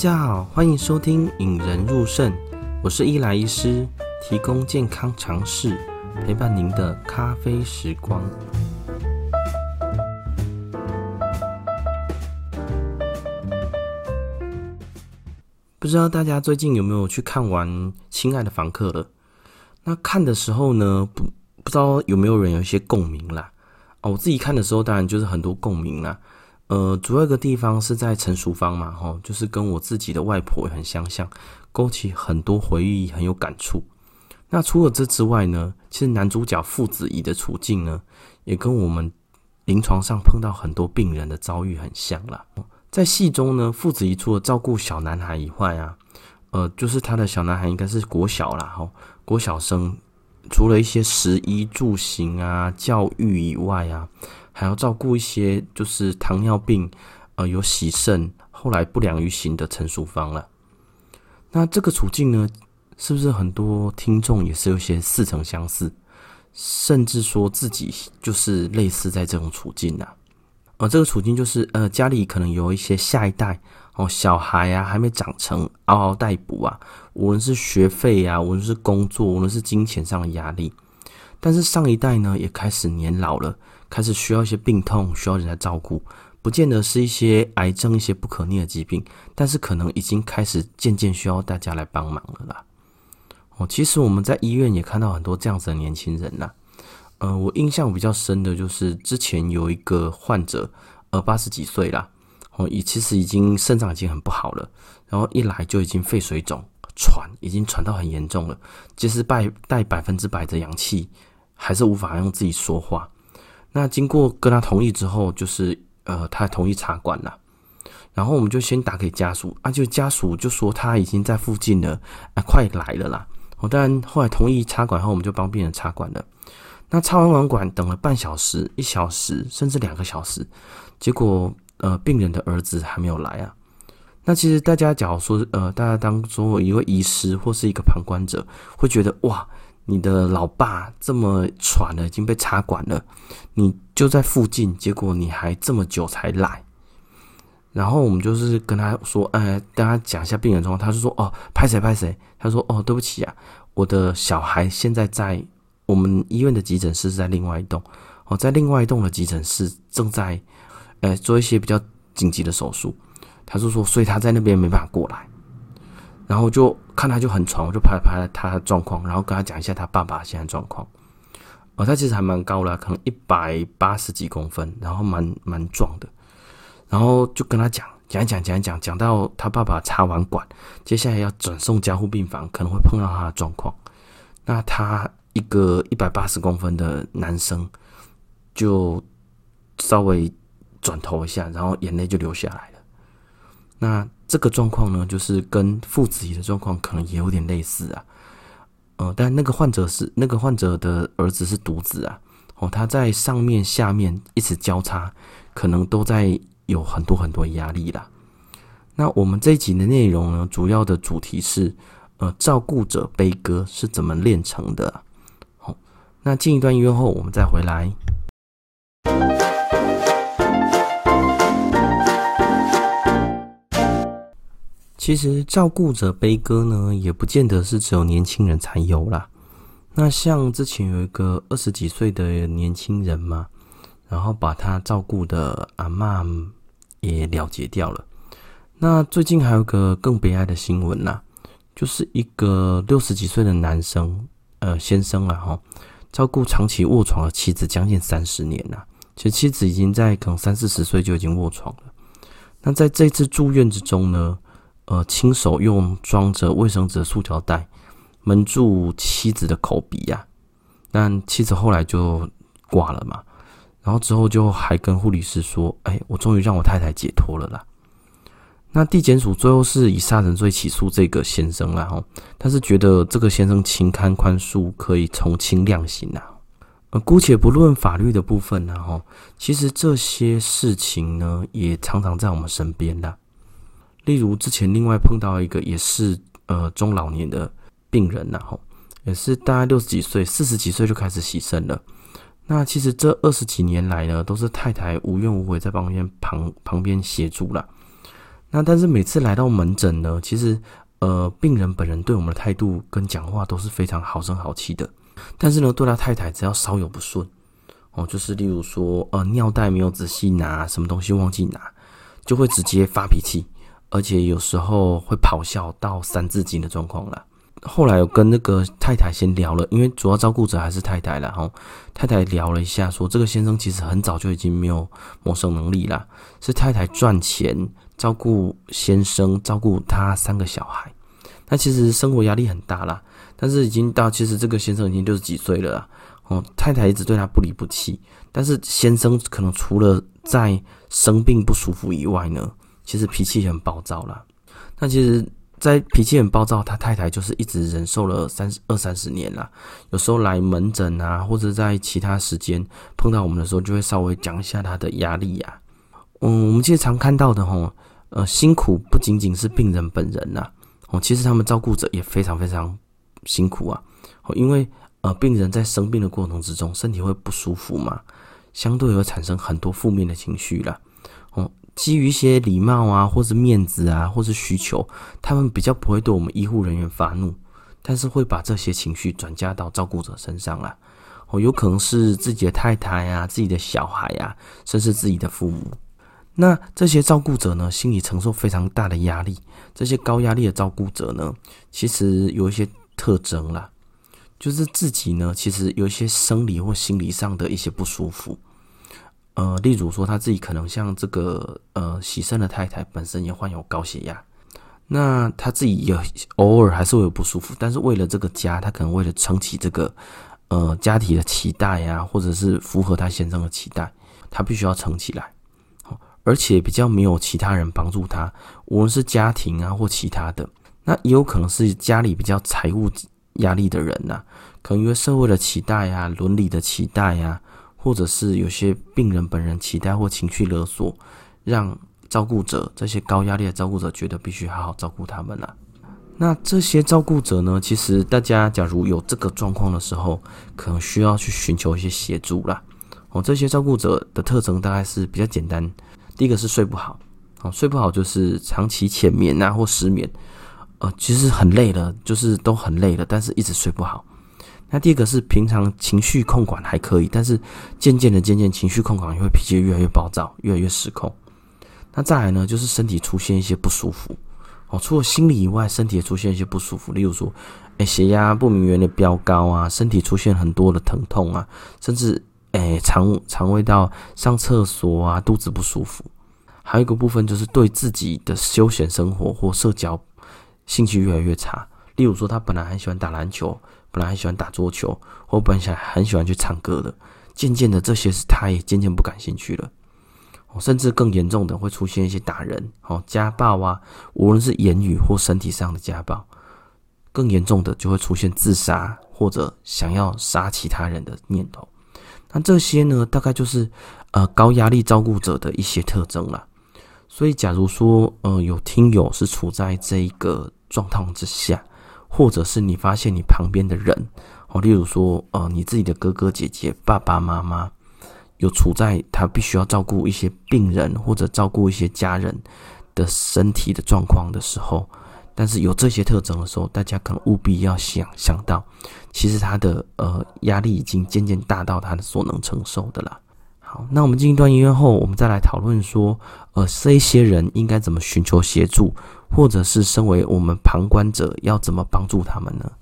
大家好，欢迎收听《引人入胜》，我是伊莱医师，提供健康常识，陪伴您的咖啡时光。不知道大家最近有没有去看完《亲爱的房客》了？那看的时候呢，不不知道有没有人有一些共鸣啦？哦，我自己看的时候，当然就是很多共鸣啦。呃，主要一个地方是在成熟方嘛，吼，就是跟我自己的外婆也很相像，勾起很多回忆，很有感触。那除了这之外呢，其实男主角傅子仪的处境呢，也跟我们临床上碰到很多病人的遭遇很像啦。在戏中呢，傅子仪除了照顾小男孩以外啊，呃，就是他的小男孩应该是国小啦，吼，国小生，除了一些食衣住行啊、教育以外啊。还要照顾一些就是糖尿病，呃，有洗肾，后来不良于行的陈淑芳了。那这个处境呢，是不是很多听众也是有些似曾相识，甚至说自己就是类似在这种处境呢？呃，这个处境就是呃，家里可能有一些下一代哦，小孩啊还没长成，嗷嗷待哺啊，无论是学费啊，无论是工作，无论是金钱上的压力，但是上一代呢，也开始年老了。开始需要一些病痛，需要人来照顾，不见得是一些癌症、一些不可逆的疾病，但是可能已经开始渐渐需要大家来帮忙了啦。哦，其实我们在医院也看到很多这样子的年轻人啦。呃，我印象比较深的就是之前有一个患者，呃，八十几岁啦，哦，也其实已经肾脏已经很不好了，然后一来就已经肺水肿、喘，已经喘到很严重了，即使带带百分之百的氧气，还是无法用自己说话。那经过跟他同意之后，就是呃，他同意插管了。然后我们就先打给家属啊，就家属就说他已经在附近了，啊，快来了啦。我当然后来同意插管后，我们就帮病人插管了。那插完完管，等了半小时、一小时，甚至两个小时，结果呃，病人的儿子还没有来啊。那其实大家假如说呃，大家当做一位医师或是一个旁观者，会觉得哇。你的老爸这么喘了，已经被插管了，你就在附近，结果你还这么久才来。然后我们就是跟他说，哎，跟他讲一下病人状况。他就说，哦，拍谁拍谁？他说，哦，对不起啊，我的小孩现在在我们医院的急诊室，在另外一栋，哦，在另外一栋的急诊室正在，呃，做一些比较紧急的手术。他就说，所以他在那边没办法过来。然后就看他就很喘，我就拍拍他的状况，然后跟他讲一下他爸爸现在状况。哦，他其实还蛮高的，可能一百八十几公分，然后蛮蛮壮的。然后就跟他讲讲讲讲讲，讲到他爸爸插完管，接下来要转送加护病房，可能会碰到他的状况。那他一个一百八十公分的男生，就稍微转头一下，然后眼泪就流下来了。那这个状况呢，就是跟父子的状况可能也有点类似啊，呃，但那个患者是那个患者的儿子是独子啊，哦，他在上面下面一直交叉，可能都在有很多很多压力啦。那我们这一集的内容呢，主要的主题是，呃，照顾者悲歌是怎么炼成的啊？好，那进一段音乐后，我们再回来。其实照顾者悲歌呢，也不见得是只有年轻人才有啦。那像之前有一个二十几岁的年轻人嘛，然后把他照顾的阿嬷也了结掉了。那最近还有个更悲哀的新闻啦，就是一个六十几岁的男生，呃，先生啊，哈，照顾长期卧床的妻子将近三十年了。其实妻子已经在可能三四十岁就已经卧床了。那在这次住院之中呢，呃，亲手用装着卫生纸的塑胶袋蒙住妻子的口鼻呀、但妻子后来就挂了嘛。然后之后就还跟护理师说：“哎，我终于让我太太解脱了啦。”那地检署最后是以杀人罪起诉这个先生啦，哈，但是觉得这个先生情堪宽恕，可以从轻量刑啊。呃，姑且不论法律的部分呢，哈，其实这些事情呢，也常常在我们身边的。例如之前另外碰到一个也是呃中老年的病人，然后也是大概六十几岁、四十几岁就开始洗肾了。那其实这二十几年来呢，都是太太无怨无悔在旁边旁旁边协助了。那但是每次来到门诊呢，其实呃，病人本人对我们的态度跟讲话都是非常好声好气的。但是呢，对他太太只要稍有不顺哦，就是例如说呃，尿袋没有仔细拿，什么东西忘记拿，就会直接发脾气，而且有时候会咆哮到三字经的状况了。后来我跟那个太太先聊了，因为主要照顾者还是太太啦。哈。太太聊了一下，说这个先生其实很早就已经没有谋生能力了，是太太赚钱照顾先生，照顾他三个小孩。那其实生活压力很大啦，但是已经到其实这个先生已经六十几岁了啦。哦，太太一直对他不离不弃，但是先生可能除了在生病不舒服以外呢，其实脾气很暴躁啦。那其实。在脾气很暴躁，他太太就是一直忍受了三十二三十年了。有时候来门诊啊，或者在其他时间碰到我们的时候，就会稍微讲一下他的压力呀。嗯，我们其实常看到的吼，呃，辛苦不仅仅是病人本人呐，哦，其实他们照顾者也非常非常辛苦啊。哦，因为呃，病人在生病的过程之中，身体会不舒服嘛，相对会产生很多负面的情绪啦。基于一些礼貌啊，或是面子啊，或是需求，他们比较不会对我们医护人员发怒，但是会把这些情绪转嫁到照顾者身上啦。哦，有可能是自己的太太啊，自己的小孩啊，甚至自己的父母。那这些照顾者呢，心里承受非常大的压力。这些高压力的照顾者呢，其实有一些特征啦，就是自己呢，其实有一些生理或心理上的一些不舒服。呃，例如说他自己可能像这个呃，喜生的太太本身也患有高血压，那他自己也偶尔还是会有不舒服，但是为了这个家，他可能为了撑起这个呃家庭的期待呀，或者是符合他先生的期待，他必须要撑起来，而且比较没有其他人帮助他，无论是家庭啊或其他的，那也有可能是家里比较财务压力的人呐、可能因为社会的期待呀、伦理的期待呀。或者是有些病人本人期待或情绪勒索，让照顾者这些高压力的照顾者觉得必须好好照顾他们了。那这些照顾者呢，其实大家假如有这个状况的时候，可能需要去寻求一些协助啦。哦，这些照顾者的特征大概是比较简单。第一个是睡不好，哦，睡不好就是长期浅眠啊或失眠，呃，其实很累了，就是都很累了，但是一直睡不好。那第二个是平常情绪控管还可以，但是渐渐的渐渐情绪控管也会脾气越来越暴躁，越来越失控。那再来呢，就是身体出现一些不舒服哦，除了心理以外，身体也出现一些不舒服，例如说，哎，血压不明原的飙高啊，身体出现很多的疼痛啊，甚至哎肠肠胃道上厕所啊，肚子不舒服。还有一个部分就是对自己的休闲生活或社交兴趣越来越差，例如说他本来很喜欢打篮球。本来很喜欢打桌球，或本来很喜欢去唱歌的，渐渐的这些是他也渐渐不感兴趣了。哦甚至更严重的会出现一些打人、哦家暴啊，无论是言语或身体上的家暴。更严重的就会出现自杀或者想要杀其他人的念头。那这些呢，大概就是呃高压力照顾者的一些特征了。所以，假如说呃有听友是处在这一个状况之下。或者是你发现你旁边的人，哦，例如说，呃，你自己的哥哥姐姐、爸爸妈妈，有处在他必须要照顾一些病人或者照顾一些家人的身体的状况的时候，但是有这些特征的时候，大家可能务必要想想到，其实他的呃压力已经渐渐大到他的所能承受的了。好，那我们进一段音乐后，我们再来讨论说，呃，这些人应该怎么寻求协助，或者是身为我们旁观者要怎么帮助他们呢？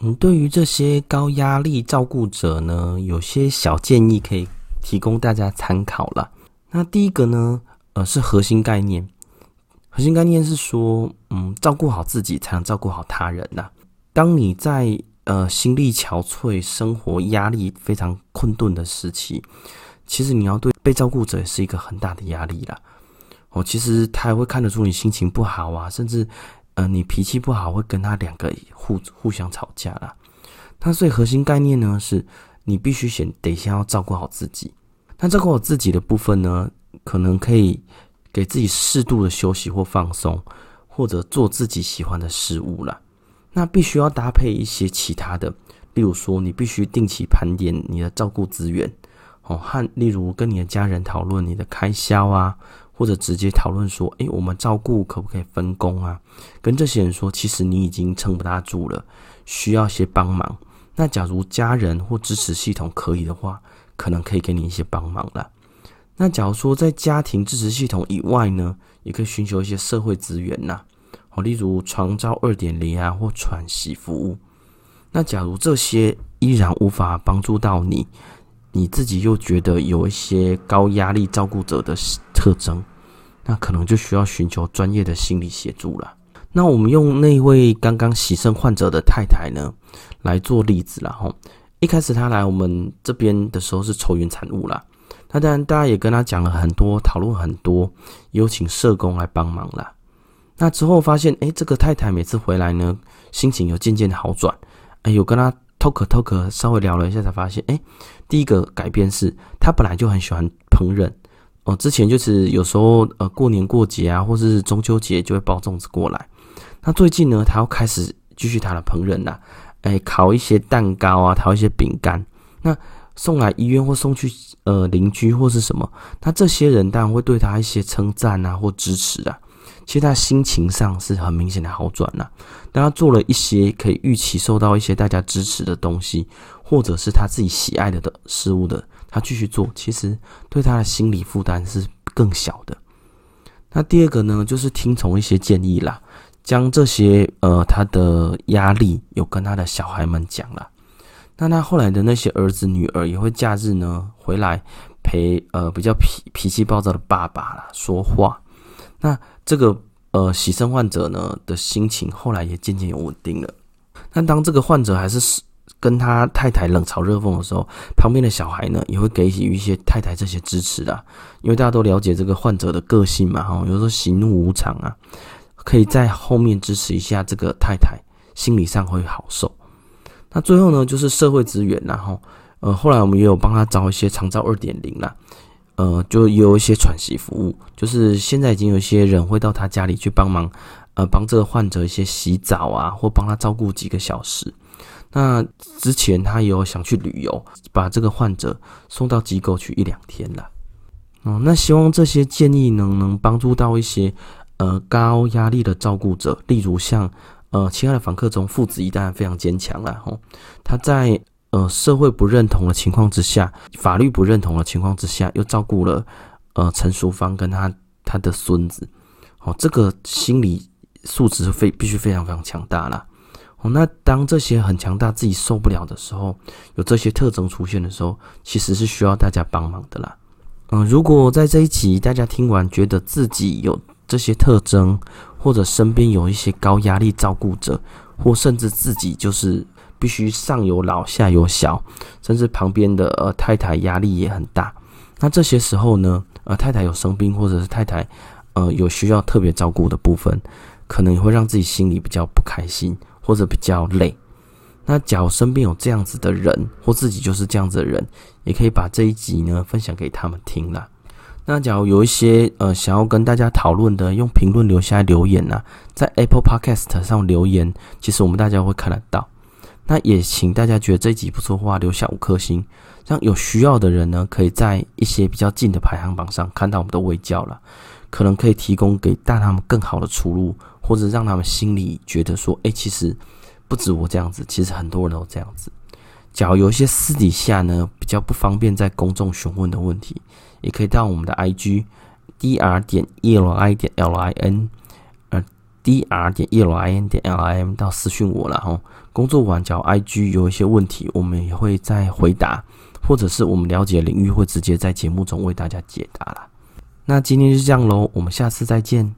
嗯，对于这些高压力照顾者呢，有些小建议可以提供大家参考了。那第一个呢，呃，是核心概念。核心概念是说，嗯，照顾好自己，才能照顾好他人呐。当你在呃心力憔悴、生活压力非常困顿的时期，其实你要对被照顾者也是一个很大的压力啦。哦，其实他还会看得出你心情不好啊，甚至呃你脾气不好，会跟他两个互互相吵架啦。那所以核心概念呢，是你必须先得先要照顾好自己。那照顾好自己的部分呢，可能可以给自己适度的休息或放松，或者做自己喜欢的事物啦。那必须要搭配一些其他的，例如说，你必须定期盘点你的照顾资源，哦，和例如跟你的家人讨论你的开销啊，或者直接讨论说，诶，我们照顾可不可以分工啊？跟这些人说，其实你已经撑不大住了，需要一些帮忙。那假如家人或支持系统可以的话，可能可以给你一些帮忙了。那假如说在家庭支持系统以外呢，也可以寻求一些社会资源呐，哦，例如床照二点零啊，或喘息服务。那假如这些依然无法帮助到你，你自己又觉得有一些高压力照顾者的特征，那可能就需要寻求专业的心理协助了。那我们用那位刚刚洗肾患者的太太呢来做例子了哈。一开始他来我们这边的时候是愁云惨雾啦，那当然大家也跟他讲了很多，讨论很多，有请社工来帮忙啦。那之后发现，哎，这个太太每次回来呢，心情有渐渐好转。哎，有跟他 talk talk，稍微聊了一下，才发现，哎，第一个改变是，他本来就很喜欢烹饪，哦，之前就是有时候呃过年过节啊，或是中秋节就会包粽子过来。那最近呢，他要开始继续他的烹饪啦，哎，烤一些蛋糕啊，烤一些饼干，那送来医院或送去呃邻居或是什么，那这些人当然会对他一些称赞啊或支持啊。其实他心情上是很明显的好转了，当他做了一些可以预期受到一些大家支持的东西，或者是他自己喜爱的的事物的，他继续做，其实对他的心理负担是更小的。那第二个呢，就是听从一些建议啦，将这些呃他的压力有跟他的小孩们讲了。那他后来的那些儿子女儿也会假日呢回来陪呃比较脾脾气暴躁的爸爸啦说话。那这个呃，洗肾患者呢的心情后来也渐渐有稳定了。但当这个患者还是跟他太太冷嘲热讽的时候，旁边的小孩呢也会给予一些太太这些支持的，因为大家都了解这个患者的个性嘛，哈，有时候喜怒无常啊，可以在后面支持一下这个太太，心理上会好受。那最后呢，就是社会资源，然后呃，后来我们也有帮他找一些长照二点零啦。呃，就有一些喘息服务，就是现在已经有一些人会到他家里去帮忙，呃，帮这个患者一些洗澡啊，或帮他照顾几个小时。那之前他有想去旅游，把这个患者送到机构去一两天了。哦，那希望这些建议能能帮助到一些呃高压力的照顾者，例如像呃亲爱的房客中父子一旦非常坚强了哦，他在。呃，社会不认同的情况之下，法律不认同的情况之下，又照顾了呃陈淑芳跟他他的孙子，哦，这个心理素质非必须非常非常强大啦。哦，那当这些很强大自己受不了的时候，有这些特征出现的时候，其实是需要大家帮忙的啦。嗯、如果在这一集大家听完觉得自己有这些特征，或者身边有一些高压力照顾者，或甚至自己就是。必须上有老下有小，甚至旁边的呃太太压力也很大。那这些时候呢，呃太太有生病，或者是太太呃有需要特别照顾的部分，可能也会让自己心里比较不开心，或者比较累。那假如身边有这样子的人，或自己就是这样子的人，也可以把这一集呢分享给他们听啦。那假如有一些呃想要跟大家讨论的，用评论留下留言呐、啊，在 Apple Podcast 上留言，其实我们大家会看得到。那也请大家觉得这集不错的话，留下五颗星，让有需要的人呢，可以在一些比较近的排行榜上看到我们的微教了，可能可以提供给大他们更好的出路，或者让他们心里觉得说，哎，其实不止我这样子，其实很多人都这样子。假如有一些私底下呢比较不方便在公众询问的问题，也可以到我们的 IG dr 点 eli 点 L I N dr 点 e l i n 点 l i m 到私讯我了哈，工作完找 IG 有一些问题，我们也会再回答，或者是我们了解领域会直接在节目中为大家解答了。那今天就这样喽，我们下次再见。